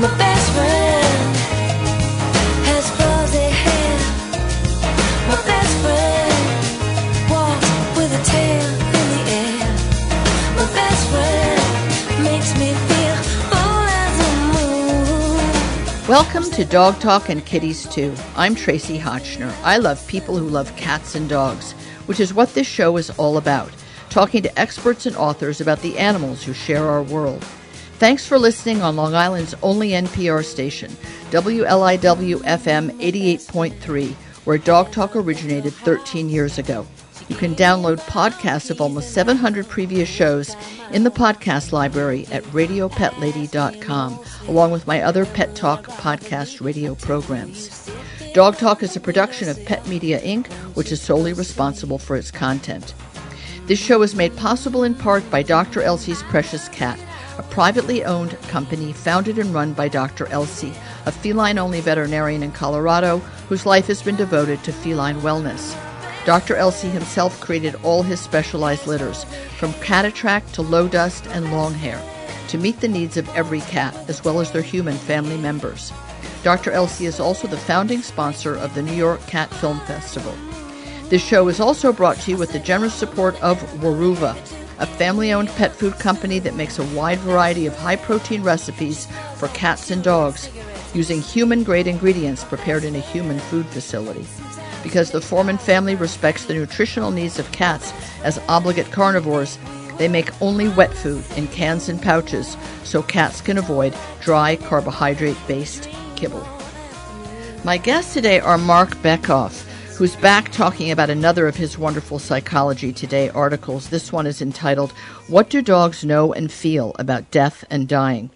My best friend has fuzzy hair. My best friend walks with a tail in the air. My best friend makes me feel full as a moon. Welcome to Dog Talk and Kitties Too. I'm Tracie Hotchner. I love people who love cats and dogs, which is what this show is all about talking to experts and authors about the animals who share our world. Thanks for listening on Long Island's only NPR station, WLIW FM 88.3, where Dog Talk originated 13 years ago. You can download podcasts of almost 700 previous shows in the podcast library at radiopetlady.com, along with my other Pet Talk podcast radio programs. Dog Talk is a production of Pet Media Inc., which is solely responsible for its content. This show is made possible in part by Dr. Elsey's Precious Cat, a privately owned company founded and run by Dr. Elsey, a feline only veterinarian in Colorado whose life has been devoted to feline wellness. Dr. Elsey himself created all his specialized litters, from cat attract to low dust and long hair, to meet the needs of every cat, as well as their human family members. Dr. Elsey is also the founding sponsor of the New York Cat Film Festival. This show is also brought to you with the generous support of Weruva, a family owned pet food company that makes a wide variety of high protein recipes for cats and dogs using human grade ingredients prepared in a human food facility. Because the Foreman family respects the nutritional needs of cats as obligate carnivores, they make only wet food in cans and pouches so cats can avoid dry carbohydrate based kibble. My guests today are Marc Bekoff who's back talking about another of his wonderful Psychology Today articles. This one is entitled, What Do Dogs Know and Feel About Death and Dying?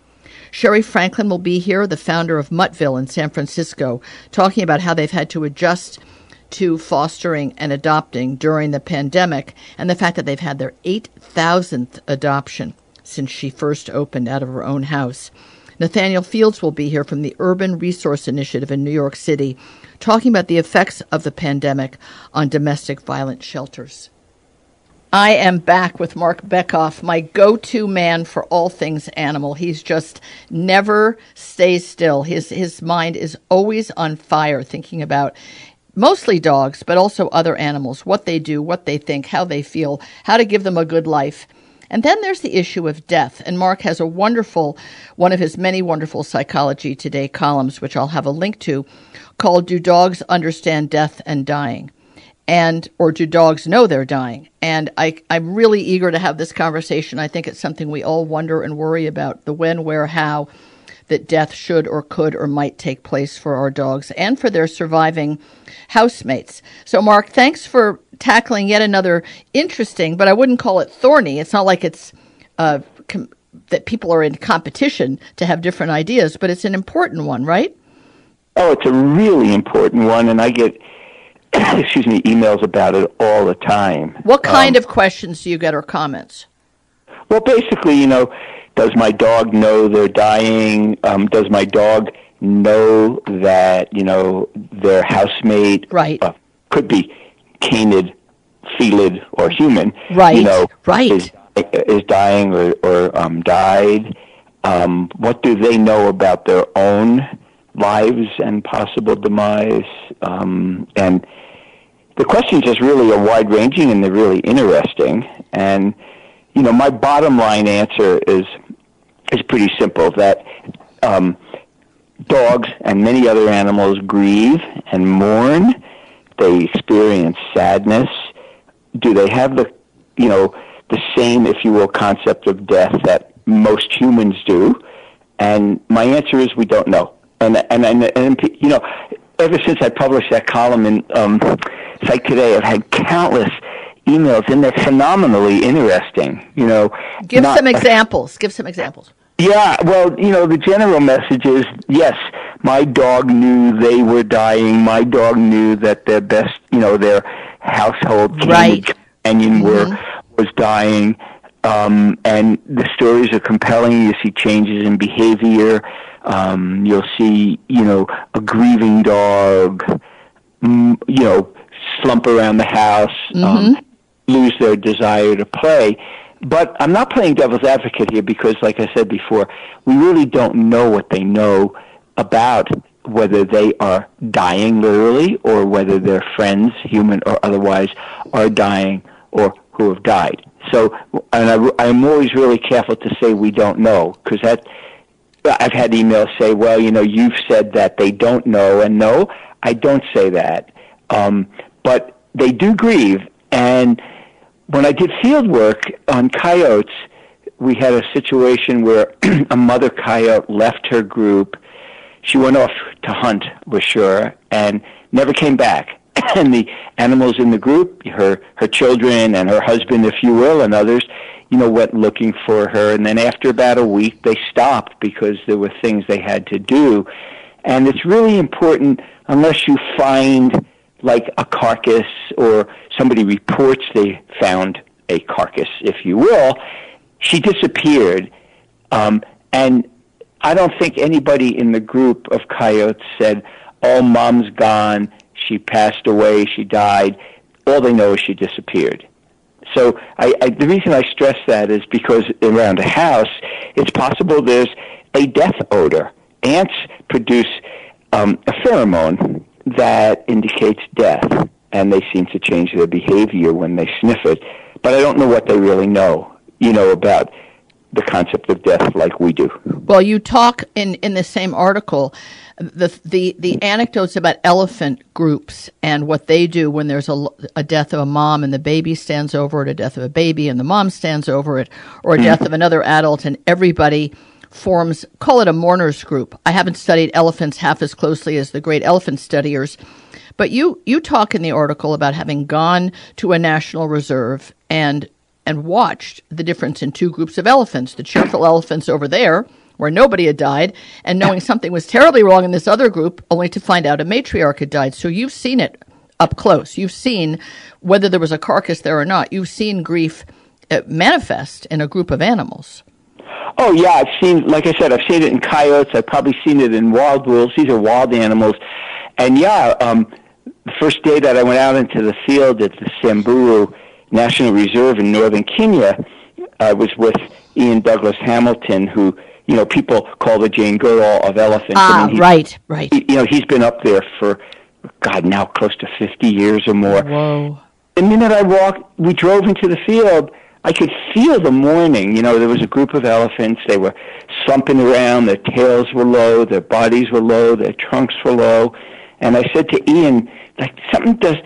Sherri Franklin will be here, the founder of Muttville in San Francisco, talking about how they've had to adjust to fostering and adopting during the pandemic and the fact that they've had their 8,000th adoption since she first opened out of her own house. Nathaniel Fields will be here from the Urban Resource Institute in New York City, talking about the effects of the pandemic on domestic violence shelters. I am back with Marc Bekoff, my go to man for all things animal. He's just never stays still. His, his mind is always on fire thinking about mostly dogs, but also other animals, what they do, what they think, how they feel, how to give them a good life. And then there's the issue of death. And Marc has a wonderful, one of his many wonderful Psychology Today columns, which I'll have a link to, called Do Dogs Understand Death and Dying? And, or do dogs know they're dying? And I, I'm really eager to have this conversation. I think it's something we all wonder and worry about the when, where, how that death should or could or might take place for our dogs and for their surviving housemates. So, Marc, thanks for tackling yet another interesting, but I wouldn't call it thorny. It's not like it's uh, com- that people are in competition to have different ideas, but it's an important one, right? Oh, it's a really important one, and I get excuse me emails about it all the time. What kind um, of questions do you get or comments? Well, basically, you know, does my dog know they're dying? Um, does my dog know that you know their housemate right. uh, could be canid, felid, or human? Right. You know, right. Is, is dying or, or um, died? Um, what do they know about their own lives and possible demise? Um, and the questions is really are wide ranging and they're really interesting. And you know, my bottom line answer is is pretty simple that um, dogs and many other animals grieve and mourn. They experience sadness. Do they have the, you know, the same, if you will, concept of death that most humans do? And my answer is we don't know. And and and, and you know, ever since I published that column in um, Psych Today, I've had countless emails, and they're phenomenally interesting. You know, give some examples. Give some examples. Yeah, well, you know, the general message is yes, my dog knew they were dying. My dog knew that their best, you know, their household right. companion mm-hmm. were was dying. Um, and the stories are compelling. You see changes in behavior. Um, you'll see, you know, a grieving dog, mm, you know, slump around the house, um, mm-hmm. um, lose their desire to play. but I'm not playing devil's advocate here because, like I said before, we really don't know what they know about whether they are dying literally or whether their friends, human or otherwise, are dying or who have died. So, and I, I'm always really careful to say we don't know because that I've had emails say, well, you know, you've said that they don't know, and no, I don't say that. Um, but they do grieve, and when I did field work on coyotes, we had a situation where a mother coyote left her group. She went off to hunt, we're sure, and never came back. and the animals in the group, her her children and her husband, if you will, and others, you know, went looking for her. And then after about a week, they stopped because there were things they had to do. And it's really important, unless you find like a carcass or somebody reports they found a carcass, if you will, she disappeared. Um, and I don't think anybody in the group of coyotes said, "Oh, mom's gone. She passed away. She died." All they know is she disappeared. So I, I, the reason I stress that is because around a house, it's possible there's a death odor. Ants produce um, a pheromone that indicates death, and they seem to change their behavior when they sniff it. But I don't know what they really know, you know, about the concept of death like we do. Well, you talk in, in the same article the the the anecdotes about elephant groups and what they do when there's a, a death of a mom and the baby stands over it, a death of a baby and the mom stands over it, or a hmm. death of another adult and everybody forms call it a mourners group. I haven't studied elephants half as closely as the great elephant studiers, but you you talk in the article about having gone to a national reserve and and watched the difference in two groups of elephants, the cheerful elephants over there where nobody had died, and knowing something was terribly wrong in this other group, only to find out a matriarch had died. So you've seen it up close. You've seen whether there was a carcass there or not. You've seen grief uh, manifest in a group of animals. Oh yeah, I've seen. Like I said, I've seen it in coyotes. I've probably seen it in wild wolves. These are wild animals, and yeah, um, the first day that I went out into the field at the Samburu National Reserve in northern Kenya, I was with Iain Douglas-Hamilton, who you know, people call the Jane Goodall of elephants. Ah, I mean, right, right. He, you know, he's been up there for, God, now close to 50 years or more. Whoa. The minute I walked, we drove into the field, I could feel the morning. You know, there was a group of elephants. They were slumping around. Their tails were low. Their bodies were low. Their trunks were low. And I said to Iain, like, something does,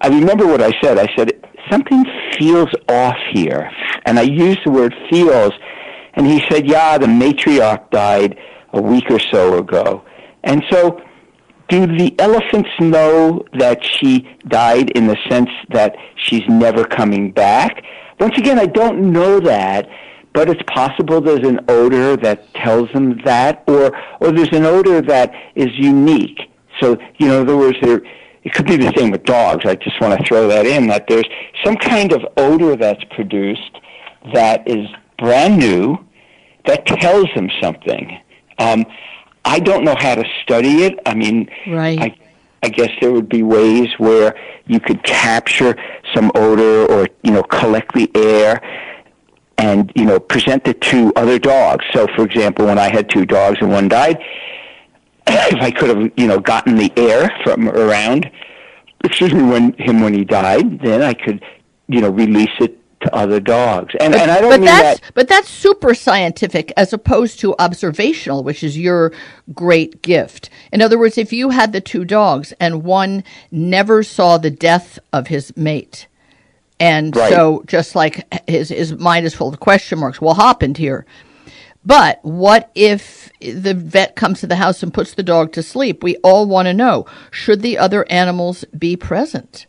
I remember what I said. I said, something feels off here. And I used the word feels and he said, yeah, the matriarch died a week or so ago. And so, do the elephants know that she died in the sense that she's never coming back? Once again, I don't know that, but it's possible there's an odor that tells them that, or, or there's an odor that is unique. So, you know, in other words, there, it could be the same with dogs. I just want to throw that in, that there's some kind of odor that's produced that is brand new that tells them something. Um, I don't know how to study it. I mean, right. I, I guess there would be ways where you could capture some odor or, you know, collect the air and, you know, present it to other dogs. So, for example, when I had two dogs and one died, if I could have, you know, gotten the air from around, excuse me, when him when he died, then I could, you know, release it to other dogs. And, but, and I don't but mean that's that. but that's super scientific as opposed to observational, which is your great gift. In other words, if you had the two dogs and one never saw the death of his mate, and Right. so just like his his mind is full of question marks, what happened here? But what if the vet comes to the house and puts the dog to sleep? We all want to know should the other animals be present?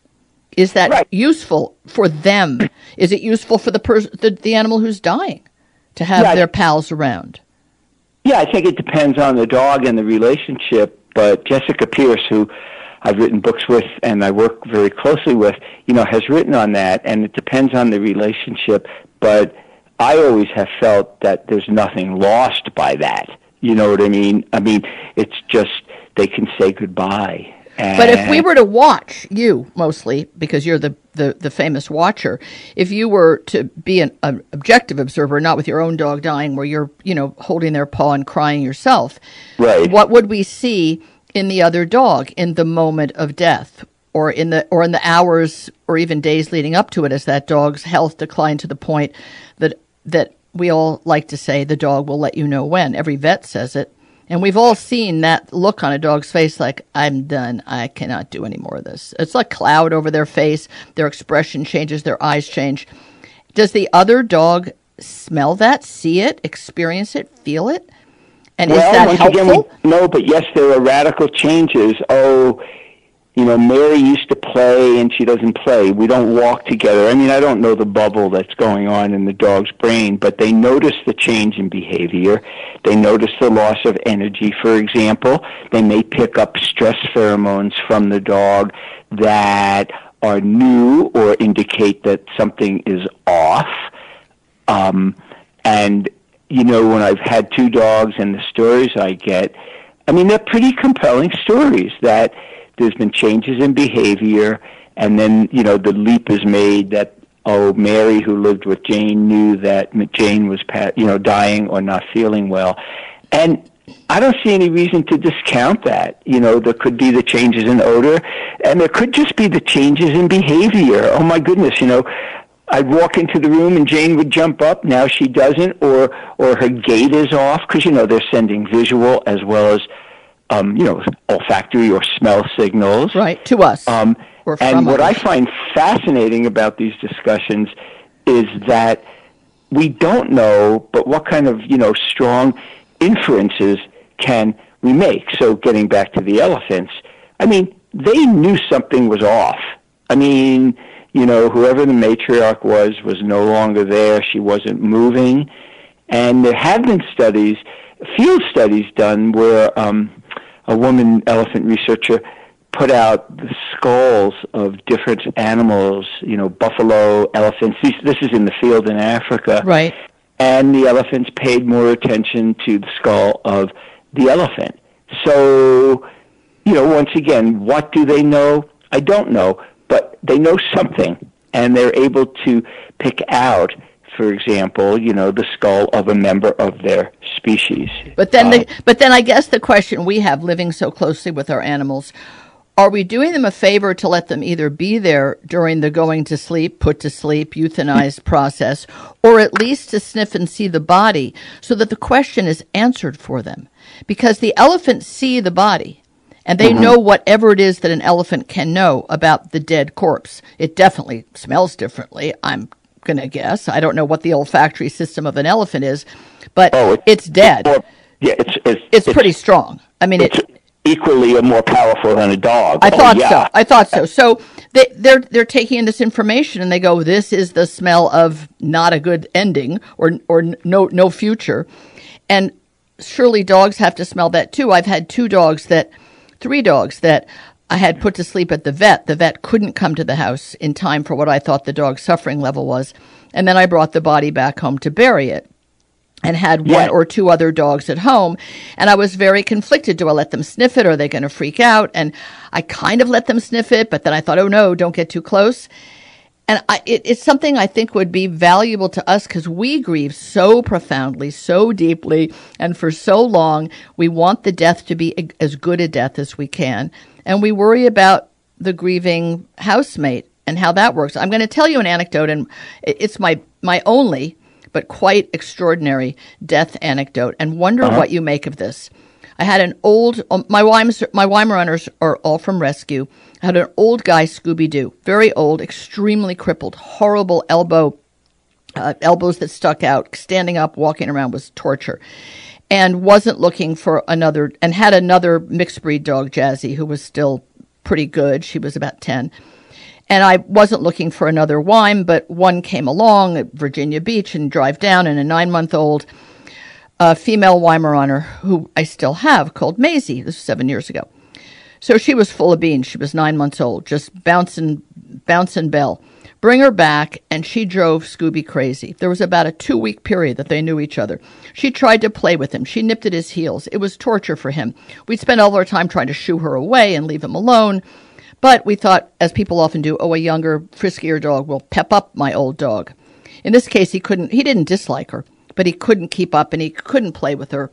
Is that Right. useful for them? Is it useful for the, pers- the the animal who's dying to have Yeah. their pals around? Yeah, I think it depends on the dog and the relationship. But Jessica Pierce, who I've written books with and I work very closely with, you know, has written on that, and it depends on the relationship. But I always have felt that there's nothing lost by that. You know what I mean? I mean, it's just they can say goodbye. But if we were to watch you mostly, because you're the, the, the famous watcher, if you were to be an, an objective observer, not with your own dog dying, where you're you know holding their paw and crying yourself, Right. What would we see in the other dog in the moment of death, or in the or in the hours or even days leading up to it, as that dog's health declined to the point that that we all like to say the dog will let you know when. Every vet says it. And we've all seen that look on a dog's face like, I'm done. I cannot do any more of this. It's like cloud over their face. Their expression changes, their eyes change. Does the other dog smell that, see it, experience it, feel it? And is that helpful? again, we, no, but yes, there are radical changes. Oh, you know, Mary used to play and she doesn't play. We don't walk together. I mean, I don't know the bubble that's going on in the dog's brain, but they notice the change in behavior. They notice the loss of energy, for example. They may pick up stress pheromones from the dog that are new or indicate that something is off. Um, and you know, when I've had two dogs and the stories I get, I mean, they're pretty compelling stories that there's been changes in behavior, and then you know the leap is made that oh, Mary who lived with Jane knew that Jane was you know dying or not feeling well, and I don't see any reason to discount that. You know, there could be the changes in odor, and there could just be the changes in behavior. Oh my goodness, you know, I'd walk into the room and Jane would jump up. Now she doesn't, or or her gait is off because you know they're sending visual as well as um, you know olfactory or smell signals. right, to us. Um, and what I find fascinating about these discussions is that we don't know, but what kind of you know strong inferences can we make? So getting back to the elephants, I mean, they knew something was off. I mean, you know, whoever the matriarch was was no longer there. She wasn't moving, and there have been studies, field studies done where um, a woman elephant researcher put out the skulls of different animals, you know, buffalo, elephants. This, this is in the field in Africa. right. And the elephants paid more attention to the skull of the elephant. So, you know, once again, what do they know? I don't know, but they know something, and they're able to pick out, for example, you know, the skull of a member of their species. But then, Uh, the, but then, I guess the question we have, living so closely with our animals, are we doing them a favor to let them either be there during the going to sleep, put to sleep, euthanized process, or at least to sniff and see the body, so that the question is answered for them? Because the elephants see the body, and they know whatever it is that an elephant can know about the dead corpse. It definitely smells differently. I'm gonna guess. I don't know what the olfactory system of an elephant is, but Oh, it- it's dead or, yeah, it's, it's, it's pretty strong. I mean, it's it, equally or more powerful than a dog. I Oh, thought yeah. so. I thought so. So they, they're they're taking in this information and they go, "This is the smell of not a good ending or or no no future," and surely dogs have to smell that too. I've had two dogs that, three dogs that I had put to sleep at the vet. The vet couldn't come to the house in time for what I thought the dog's suffering level was, and then I brought the body back home to bury it and had Yeah. one or two other dogs at home. And I was very conflicted. Do I let them sniff it? Or are they going to freak out? And I kind of let them sniff it, but then I thought, oh no, don't get too close. And I, it, it's something I think would be valuable to us because we grieve so profoundly, so deeply, and for so long. We want the death to be a- as good a death as we can. And we worry about the grieving housemate and how that works. I'm going to tell you an anecdote, and it's my, my only, but quite extraordinary death anecdote, and wonder what you make of this. I had an old um, my Weims my Weimaraners are all from rescue. I had an old guy Scooby Doo, very old, extremely crippled, horrible elbow uh, elbows that stuck out, standing up, walking around was torture, and wasn't looking for another and had another mixed breed dog, Jazzy, who was still pretty good. She was about ten. And I wasn't looking for another Weim, but one came along at Virginia Beach and drive down, and a nine month old a uh, female Weimaraner who I still have called Maisie. This was seven years ago. So she was full of beans. She was nine months old, just bouncing, bouncing bell, bring her back, and she drove Scooby crazy. There was about a two week period that they knew each other. She tried to play with him. She nipped at his heels. It was torture for him. We'd spend all our time trying to shoo her away and leave him alone. But we thought, as people often do, oh, a younger, friskier dog will pep up my old dog. In this case, he couldn't, he didn't dislike her, but he couldn't keep up and he couldn't play with her.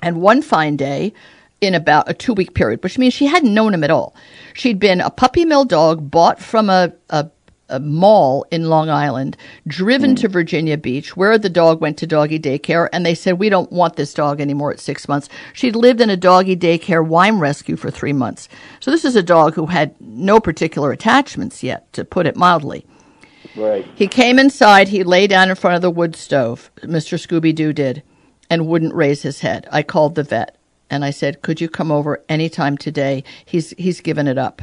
And one fine day, in about a two week period, which means she hadn't known him at all. She'd been a puppy mill dog bought from a, a a mall in Long Island, driven to hmm. Virginia Beach, where the dog went to doggy daycare, and they said, We don't want this dog anymore at six months. She'd lived in a doggy daycare Weim rescue for three months. So this is a dog who had no particular attachments yet, to put it mildly. Right. He came inside, he lay down in front of the wood stove, Mr. Scooby Doo did, and wouldn't raise his head. I called the vet and I said, Could you come over anytime today? He's he's given it up.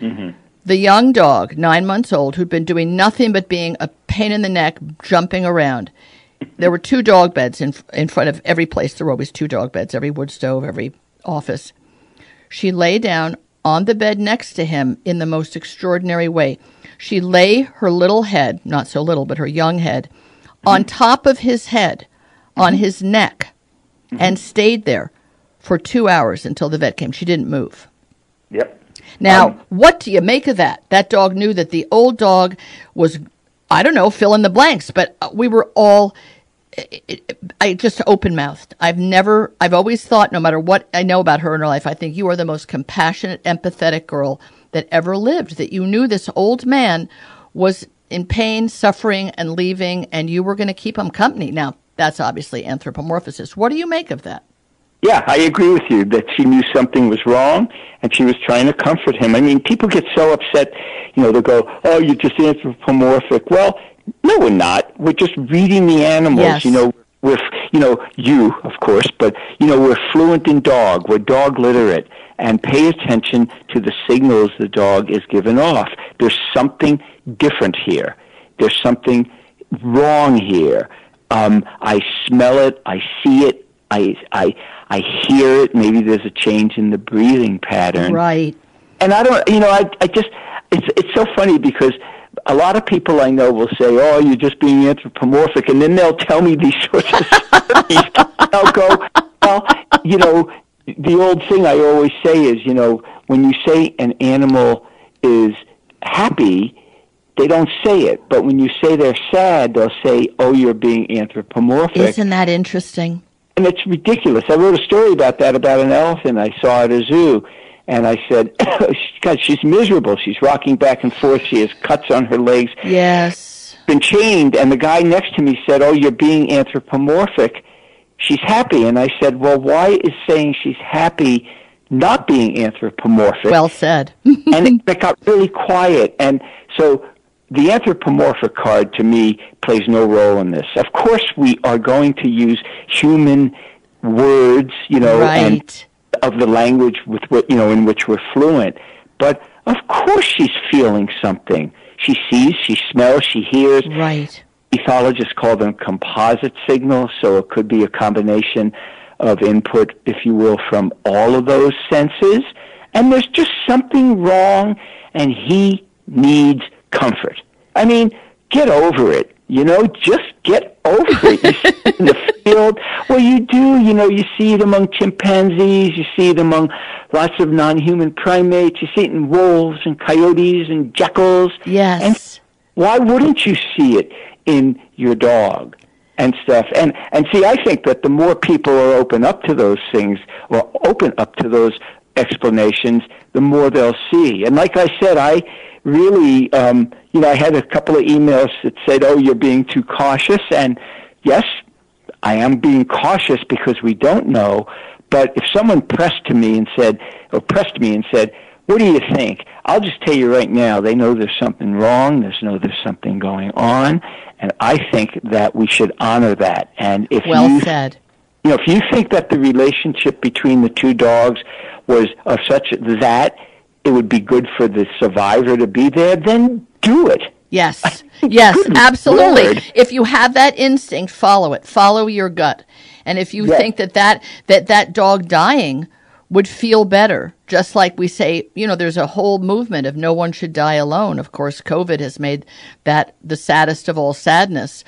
Mm-hmm. The young dog, nine months old, who'd been doing nothing but being a pain in the neck, jumping around. There were two dog beds in in front of every place. There were always two dog beds, every wood stove, every office. She lay down on the bed next to him in the most extraordinary way. She lay her little head, not so little, but her young head, on top of his head, on his neck, and stayed there for two hours until the vet came. She didn't move. Yep. Now, Um, what do you make of that? That dog knew that the old dog was, I don't know, fill in the blanks, but uh, we were all, I- I I just open mouthed. I've never, I've always thought, no matter what I know about her in her life, I think you are the most compassionate, empathetic girl that ever lived. That you knew this old man was in pain, suffering, and leaving, and you were going to keep him company. Now, that's obviously anthropomorphosis. What do you make of that? Yeah, I agree with you that she knew something was wrong and she was trying to comfort him. I mean, people get so upset, you know, they'll go, oh, you're just anthropomorphic. Well, no, we're not. We're just reading the animals, Yes. you know. We're, you know, you, of course, but, you know, we're fluent in dog. We're dog literate. And pay attention to the signals the dog is giving off. There's something different here. There's something wrong here. Um, I smell it. I see it. I, I, I hear it. Maybe there's a change in the breathing pattern Right. and I don't, you know, I, I just, it's, it's so funny because a lot of people I know will say, "Oh, you're just being anthropomorphic," and then they'll tell me these sorts of stories. I'll go, "Well, you know, the old thing I always say is, you know, when you say an animal is happy." They don't say it, but when you say they're sad, they'll say, "Oh, you're being anthropomorphic." Isn't that interesting? And it's ridiculous. I wrote a story about that about an elephant I saw at a zoo, and I said, "God, she's miserable. She's rocking back and forth. She has cuts on her legs, Yes. been chained." And the guy next to me said, "Oh, you're being anthropomorphic. She's happy." And I said, "Well, why is saying she's happy not being anthropomorphic?" Well said. and it, it got really quiet. And so the anthropomorphic card to me plays no role in this. Of course, we are going to use human words, you know, and right. of the language with what you know in which we're fluent. But of course, she's feeling something. She sees, she smells, she hears. Right. Ethologists call them composite signals, so it could be a combination of input, if you will, from all of those senses. And there's just something wrong, and he needs comfort. I mean, get over it. You know, just get over it. You see it in the field. Well, you do. You know, you see it among chimpanzees. You see it among lots of non-human primates. You see it in wolves and coyotes and jackals. Yes. And why wouldn't you see it in your dog and stuff? And and see, I think that the more people are open up to those things or open up to those explanations, the more they'll see. And like I said, I really, um, you know, I had a couple of emails that said, "Oh, you're being too cautious," and yes, I am being cautious because we don't know. But if someone pressed to me and said, or pressed me and said, "What do you think?" I'll just tell you right now, they know there's something wrong. There's know there's something going on, and I think that we should honor that. And if Well you said. you know, if you think that the relationship between the two dogs was of such that it would be good for the survivor to be there, then do it. Yes. Yes, Good absolutely. If you have that instinct, follow it. Follow your gut. And if you Yes. think that that, that that dog dying would feel better just like we say, you know, there's a whole movement of no one should die alone. Of course, COVID has made that the saddest of all sadness.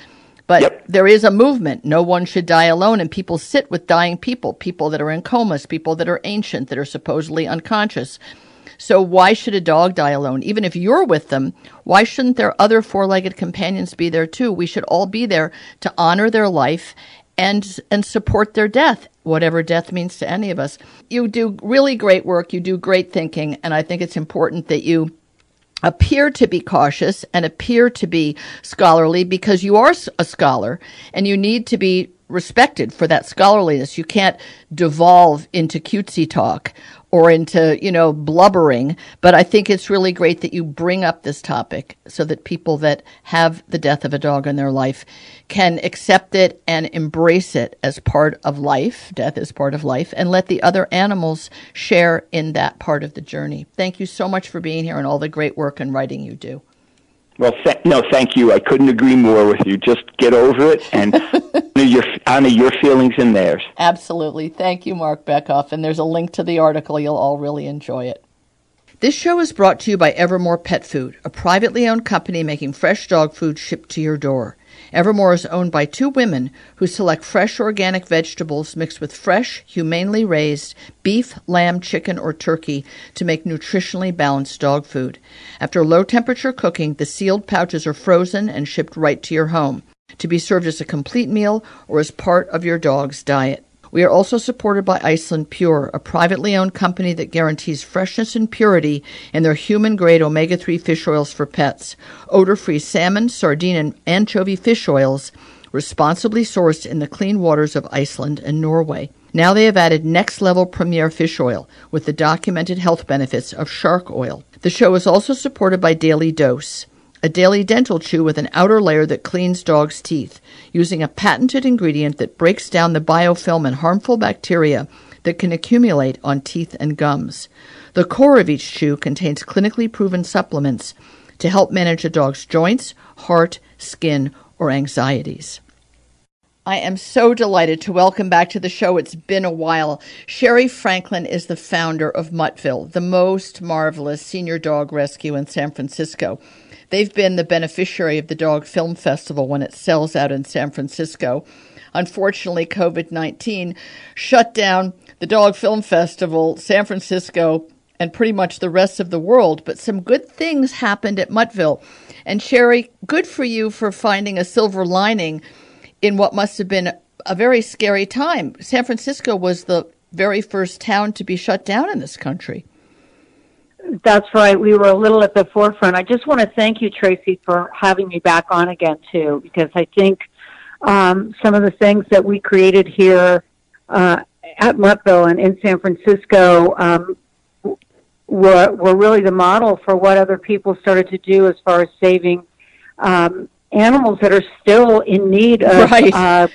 But Yep. there is a movement. No one should die alone. And people sit with dying people, people that are in comas, people that are ancient, that are supposedly unconscious. So why should a dog die alone? Even if you're with them, why shouldn't their other four-legged companions be there too? We should all be there to honor their life and and support their death, whatever death means to any of us. You do really great work, you do great thinking, and I think it's important that you appear to be cautious and appear to be scholarly because you are a scholar and you need to be respected for that scholarliness. You can't devolve into cutesy talk or into, you know, blubbering. But I think it's really great that you bring up this topic so that people that have the death of a dog in their life can accept it and embrace it as part of life. Death is part of life and let the other animals share in that part of the journey. Thank you so much for being here and all the great work and writing you do. Well, th- no, thank you. I couldn't agree more with you. Just get over it and honor your, honor your feelings and theirs. Absolutely. Thank you, Marc Bekoff. And there's a link to the article. You'll all really enjoy it. This show is brought to you by Evermore Pet Food, a privately owned company making fresh dog food shipped to your door. Evermore is owned by two women who select fresh organic vegetables mixed with fresh, humanely raised beef, lamb, chicken, or turkey to make nutritionally balanced dog food. After low temperature cooking, the sealed pouches are frozen and shipped right to your home to be served as a complete meal or as part of your dog's diet. We are also supported by Iceland Pure, a privately owned company that guarantees freshness and purity in their human grade omega 3 fish oils for pets. Odor free salmon, sardine, and anchovy fish oils responsibly sourced in the clean waters of Iceland and Norway. Now they have added next level premier fish oil with the documented health benefits of shark oil. The show is also supported by Daily Dose a daily dental chew with an outer layer that cleans dogs' teeth, using a patented ingredient that breaks down the biofilm and harmful bacteria that can accumulate on teeth and gums. The core of each chew contains clinically proven supplements to help manage a dog's joints, heart, skin, or anxieties. I am so delighted to welcome back to the show. It's been a while. Sherri Franklin is the founder of Muttville, the most marvelous senior dog rescue in San Francisco. They've been the beneficiary of the Dog Film Festival when it sells out in San Francisco. Unfortunately, COVID 19 shut down the Dog Film Festival, San Francisco, and pretty much the rest of the world. But some good things happened at Muttville. And Sherri, good for you for finding a silver lining in what must have been a very scary time. San Francisco was the very first town to be shut down in this country. That's right. We were a little at the forefront. I just want to thank you, Tracie, for having me back on again too, because I think um, some of the things that we created here uh, at Muttville and in San Francisco um, were were really the model for what other people started to do as far as saving um, animals that are still in need of Right. uh,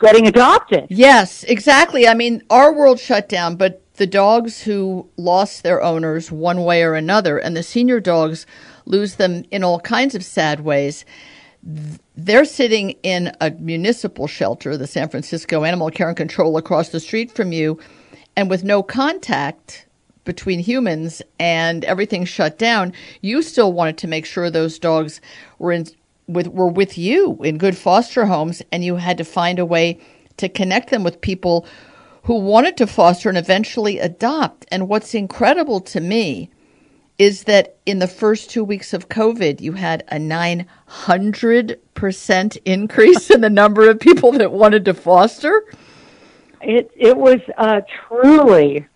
getting adopted. Yes, exactly. I mean, our world shut down, but the dogs who lost their owners one way or another, and the senior dogs lose them in all kinds of sad ways. They're sitting in a municipal shelter, the San Francisco Animal Care and Control, across the street from you, and with no contact between humans and everything shut down, you still wanted to make sure those dogs were in with were with you in good foster homes, and you had to find a way to connect them with people who wanted to foster and eventually adopt. And what's incredible to me is that in the first two weeks of COVID, you had a 900% increase in the number of people that wanted to foster. It it was uh, truly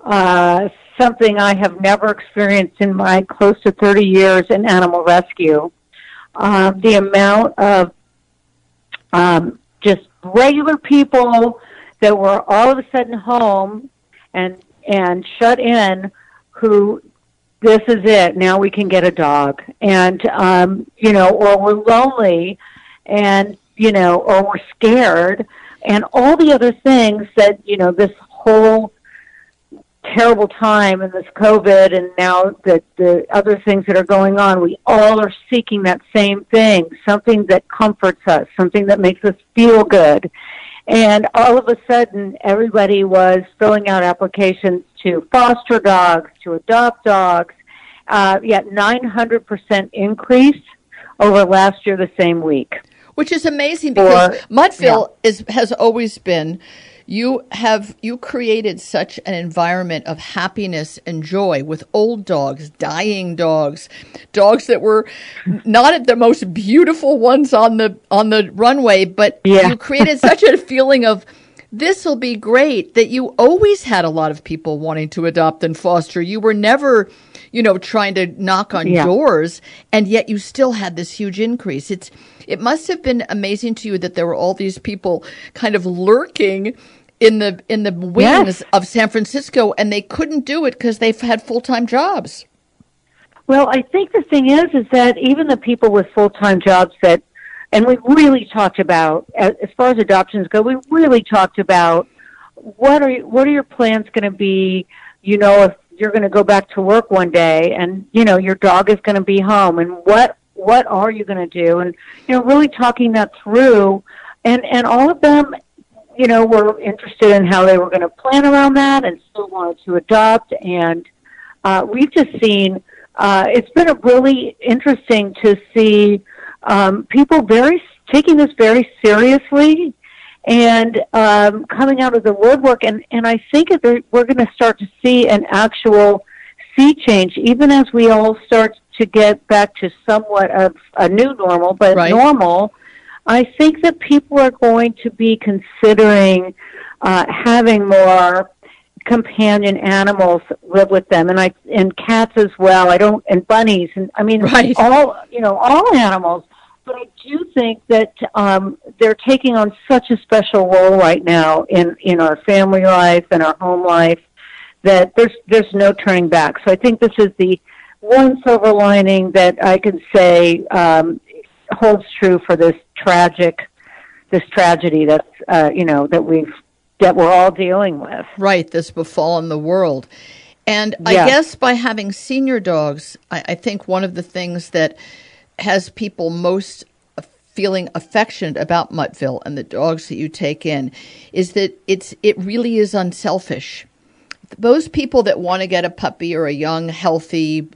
uh, something I have never experienced in my close to 30 years in animal rescue. Uh, the amount of um, just regular people that were all of a sudden home and and shut in who this is it now we can get a dog. And um you know or we're lonely and you know or we're scared and all the other things that you know this whole terrible time and this covid and now that the other things that are going on we all are seeking that same thing something that comforts us something that makes us feel good and all of a sudden everybody was filling out applications to foster dogs, to adopt dogs. Uh, yet 900% increase over last year the same week. which is amazing because Or- Muttville is has always been. You have you created such an environment of happiness and joy with old dogs, dying dogs, dogs that were not the most beautiful ones on the on the runway, but Yeah. you created such a feeling of this will be great that you always had a lot of people wanting to adopt and foster. You were never, you know, trying to knock on Yeah. doors and yet you still had this huge increase. It's it must have been amazing to you that there were all these people kind of lurking in the in the wings Yes. of San Francisco and they couldn't do it because they've had full-time jobs. Well, I think the thing is, is that even the people with full-time jobs that, and we really talked about, as, as far as adoptions go, we really talked about what are what are your plans going to be? You know, if you're going to go back to work one day, and you know your dog is going to be home, and what what are you going to do? And you know, really talking that through, and and all of them, you know, were interested in how they were going to plan around that, and still wanted to adopt, and uh, we've just seen uh, it's been a really interesting to see um, people very taking this very seriously and um, coming out of the woodwork. And and I think that we're going to start to see an actual sea change even as we all start to get back to somewhat of a new normal. But Right. normal I think that people are going to be considering uh, having more companion animals live with them and I and cats as well. I don't and bunnies and I mean Right. all you know, all animals. But I do think that um they're taking on such a special role right now in in our family life and our home life that there's there's no turning back. So I think this is the one silver lining that I can say um holds true for this tragic this tragedy that's uh you know that we've that we're all dealing with. right that's befallen the world. And i guess by having senior dogs I, I think one of the things that has people most feeling affectionate about muttville and the dogs that you take in is that it's it really is unselfish those people that want to get a puppy or a young, healthy,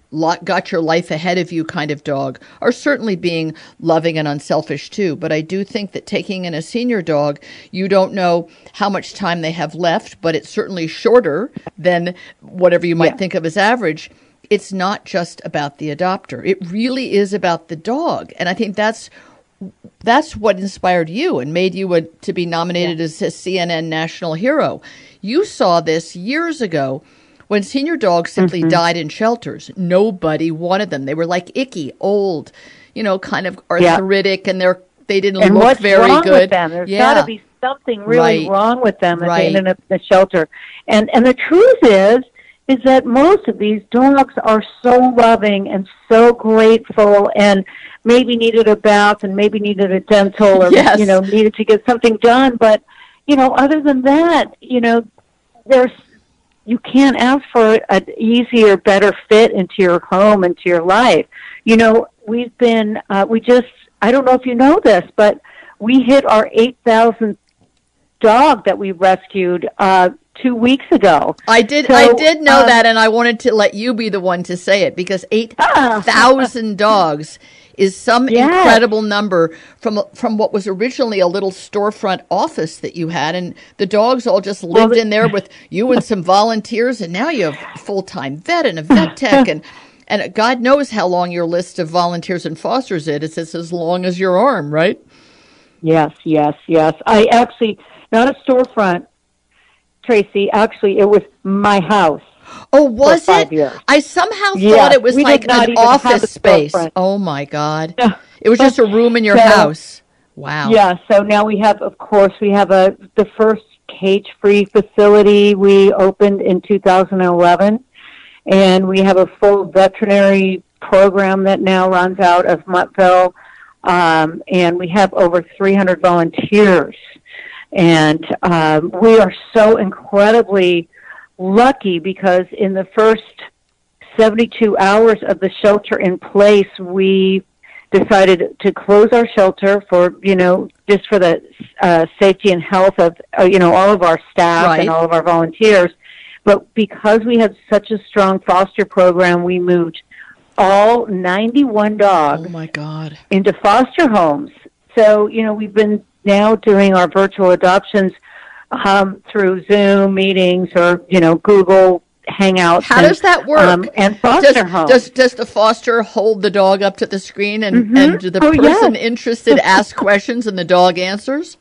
got your life ahead of you kind of dog are certainly being loving and unselfish too. But I do think that taking in a senior dog, you don't know how much time they have left, but it's certainly shorter than whatever you might Yeah. think of as average. It's not just about the adopter. It really is about the dog. And I think that's that's what inspired you and made you a, to be nominated as a CNN national hero. You saw this years ago when senior dogs simply mm-hmm. died in shelters. Nobody wanted them. They were like icky, old, you know, kind of Yeah. arthritic, and they're they didn't and look what's very wrong good. with them? There's yeah, got to be something really Right. wrong with them if Right. they ended up in the shelter. And and the truth is, is that most of these dogs are so loving and so grateful, and maybe needed a bath and maybe needed a dental, or Yes. you know needed to get something done. But you know, other than that, you know, there's you can't ask for an easier, better fit into your home, into your life. You know, we've been, uh, we just, I don't know if you know this, but we hit our 8,000th dog that we rescued uh, two weeks ago. I did. So, I did know um, that, and I wanted to let you be the one to say it because eight thousand dogs is some Yes. incredible number from from what was originally a little storefront office that you had, and the dogs all just lived in there with you and some volunteers, and now you have a full time vet and a vet tech, and and God knows how long your list of volunteers and fosters is. It's as long as your arm, right? Yes, yes, yes. I actually, not a storefront, Tracie, actually, it was my house. Oh, was it? I somehow Yeah, thought it was like an office space. Oh my God. No. It was just a room in your So- house. Wow. Yeah, so now we have, of course, we have a the first cage-free facility we opened in 2011, and we have a full veterinary program that now runs out of Muttville, um, and we have over 300 volunteers, and um, we are so incredibly lucky because in the first 72 hours of the shelter in place, we decided to close our shelter for you know just for the uh, safety and health of uh, you know all of our staff Right. and all of our volunteers. But because we had such a strong foster program, we moved all 91 dogs Oh my God. into foster homes. So, you know, we've been now doing our virtual adoptions um, through Zoom meetings or, you know, Google Hangouts. How and, does that work? Um, and foster Does, homes. does does the foster hold the dog up to the screen and, Mhm. and the Oh, person yes. interested asks questions and the dog answers?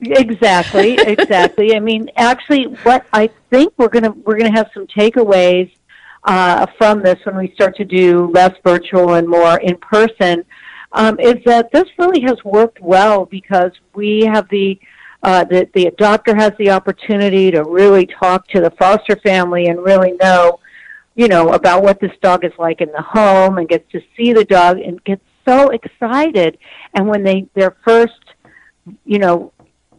Exactly, exactly. I mean, actually, what I think we're gonna we're gonna have some takeaways uh, from this when we start to do less virtual and more in person. Um, is that this really has worked well because we have the uh, the the adopter has the opportunity to really talk to the foster family and really know, you know, about what this dog is like in the home and gets to see the dog and gets so excited. And when they their first, you know,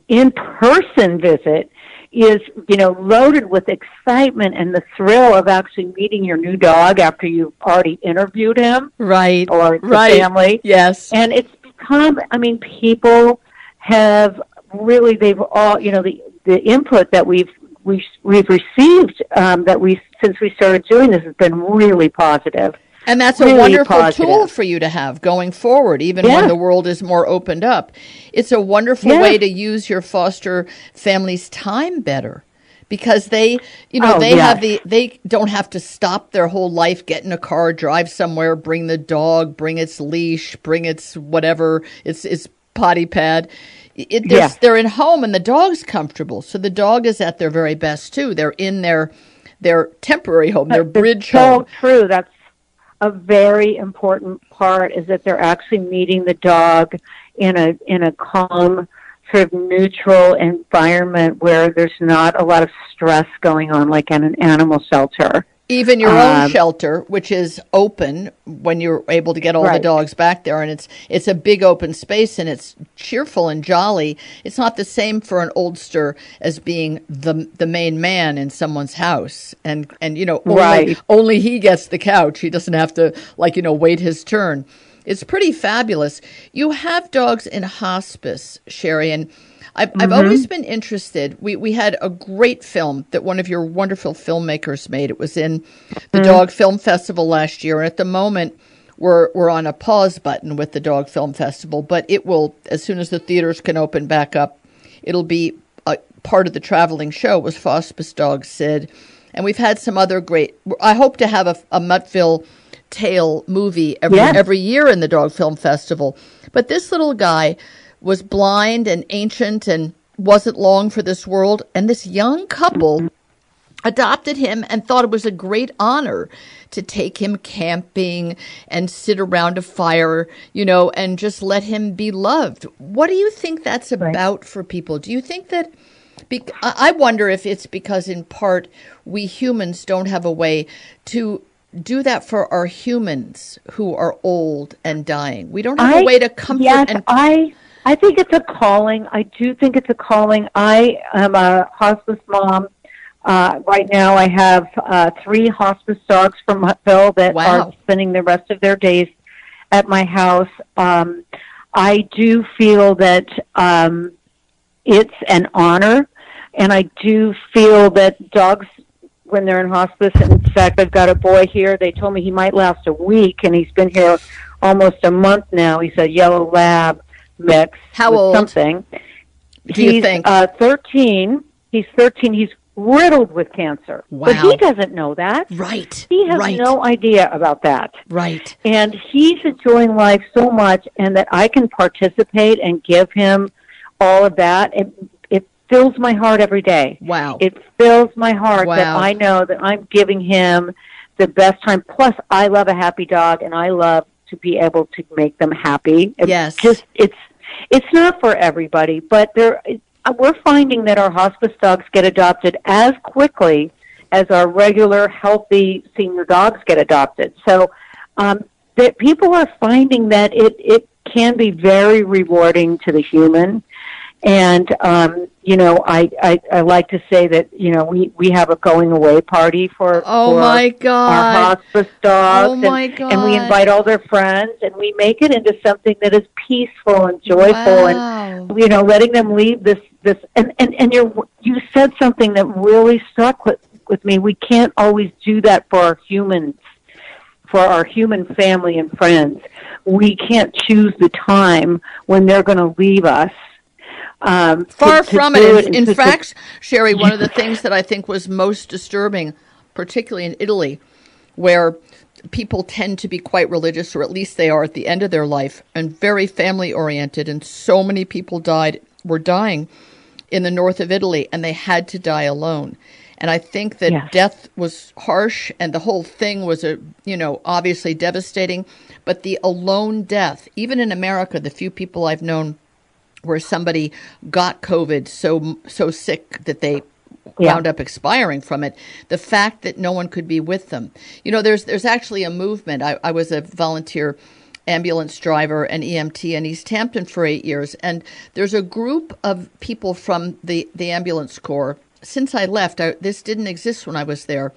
in-person visit is you know loaded with excitement and the thrill of actually meeting your new dog after you've already interviewed him Right. or the Right. family Yes. and it's become i mean people have really they've all you know the the input that we've we, we've received um, that we since we started doing this has been really positive And that's a wonderful positive. tool for you to have going forward, even Yeah. when the world is more opened up. It's a wonderful Yeah. way to use your foster family's time better because they, you know, Oh, they have the, they don't have to stop their whole life, get in a car, drive somewhere, bring the dog, bring its leash, bring its whatever, its, its potty pad. It, they're, Yeah. they're in home and the dog's comfortable. So the dog is at their very best too. They're in their, their temporary home, their bridge so home. true. That's a very important part is that they're actually meeting the dog in a in a calm, sort of neutral environment where there's not a lot of stress going on, like in an animal shelter. Even your own Um, shelter which is open when you're able to get all the dogs back there and it's it's a big open space and it's cheerful and jolly. It's not the same for an oldster as being the the main man in someone's house. And and you know only, Right. only he gets the couch. He doesn't have to like you know wait his turn. It's pretty fabulous. You have dogs in hospice Sherri and I've, I've mm-hmm. always been interested. We we had a great film that one of your wonderful filmmakers made. It was in the mm-hmm. Dog Film Festival last year, and at the moment we're we're on a pause button with the Dog Film Festival. But it will, as soon as the theaters can open back up, it'll be a part of the traveling show. Was Hospice Dog Sid, and we've had some other great. I hope to have a, a Muttville tale movie every every year in the Dog Film Festival. But this little guy was blind and ancient and wasn't long for this world. And this young couple adopted him and thought it was a great honor to take him camping and sit around a fire, you know, and just let him be loved. What do you think that's about for people? Do you think that? Be- I wonder if it's because, in part, we humans don't have a way to do that for our humans who are old and dying. We don't have a I- way to comfort yes, and I I think it's a calling. I do think it's a calling. I am a hospice mom. Uh, right now, I have uh, three hospice dogs from Muttville that Wow. are spending the rest of their days at my house. Um, I do feel that um, it's an honor, and I do feel that dogs, when they're in hospice, in fact, I've got a boy here. They told me he might last a week, and he's been here almost a month now. He's a yellow lab mix. How old? Something. Do you he's, think? Uh, Thirteen. He's thirteen. He's riddled with cancer, but he doesn't know that. right, He has right, no idea about that right. and he's enjoying life so much and that I can participate and give him all of that it it fills my heart every day Wow. it fills my heart that I know that I'm giving him the best time plus I love a happy dog and I love to be able to make them happy It's Yes. just it's it's not for everybody but there uh, we're finding that our hospice dogs get adopted as quickly as our regular healthy senior dogs get adopted. So um, that people are finding that it it can be very rewarding to the human. And um, you know, I, I I like to say that you know we we have a going away party for Oh for my our God. hospice dogs, Oh and, my and we invite all their friends, and we make it into something that is peaceful and joyful, and you know, letting them leave this this and and and you you said something that really stuck with with me. We can't always do that for our humans, for our human family and friends. We can't choose the time when they're going to leave us. Um, Far to from do it. In, in to- to- fact, Sherri, one of the things that I think was most disturbing, particularly in Italy, where people tend to be quite religious, or at least they are at the end of their life, and very family oriented, and so many people died, were dying in the north of Italy, and they had to die alone. And I think that Yes. death was harsh, and the whole thing was a, you know, obviously devastating. But the alone death, even in America, the few people I've known where somebody got COVID so so sick that they Yeah. wound up expiring from it. The fact that no one could be with them. You know, there's there's actually a movement. I, I was a volunteer ambulance driver and EMT in East Hampton for eight years, and there's a group of people from the the ambulance corps. Since I left, I, this didn't exist when I was there,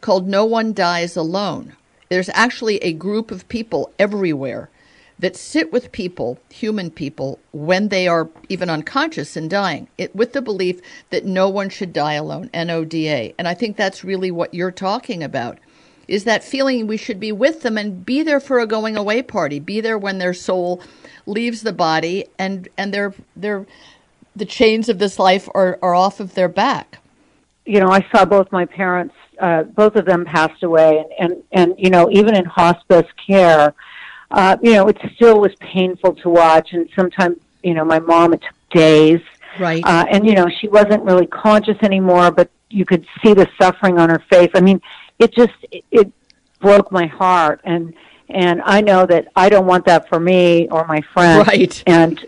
called No One Dies Alone. There's actually a group of people everywhere that sit with people, human people, when they are even unconscious and dying, it, with the belief that no one should die alone, NODA. And I think that's really what you're talking about. Is that feeling we should be with them and be there for a going away party, be there when their soul leaves the body and and their their the chains of this life are, are off of their back. you know, I saw both my parents, uh, both of them passed away, and, and, and you know, even in hospice care, uh, you know, it still was painful to watch, and sometimes, you know, my mom, it took days, Right. uh, and you know, she wasn't really conscious anymore, but you could see the suffering on her face. I mean, it just, it, it broke my heart, and and I know that I don't want that for me or my friends, Right. and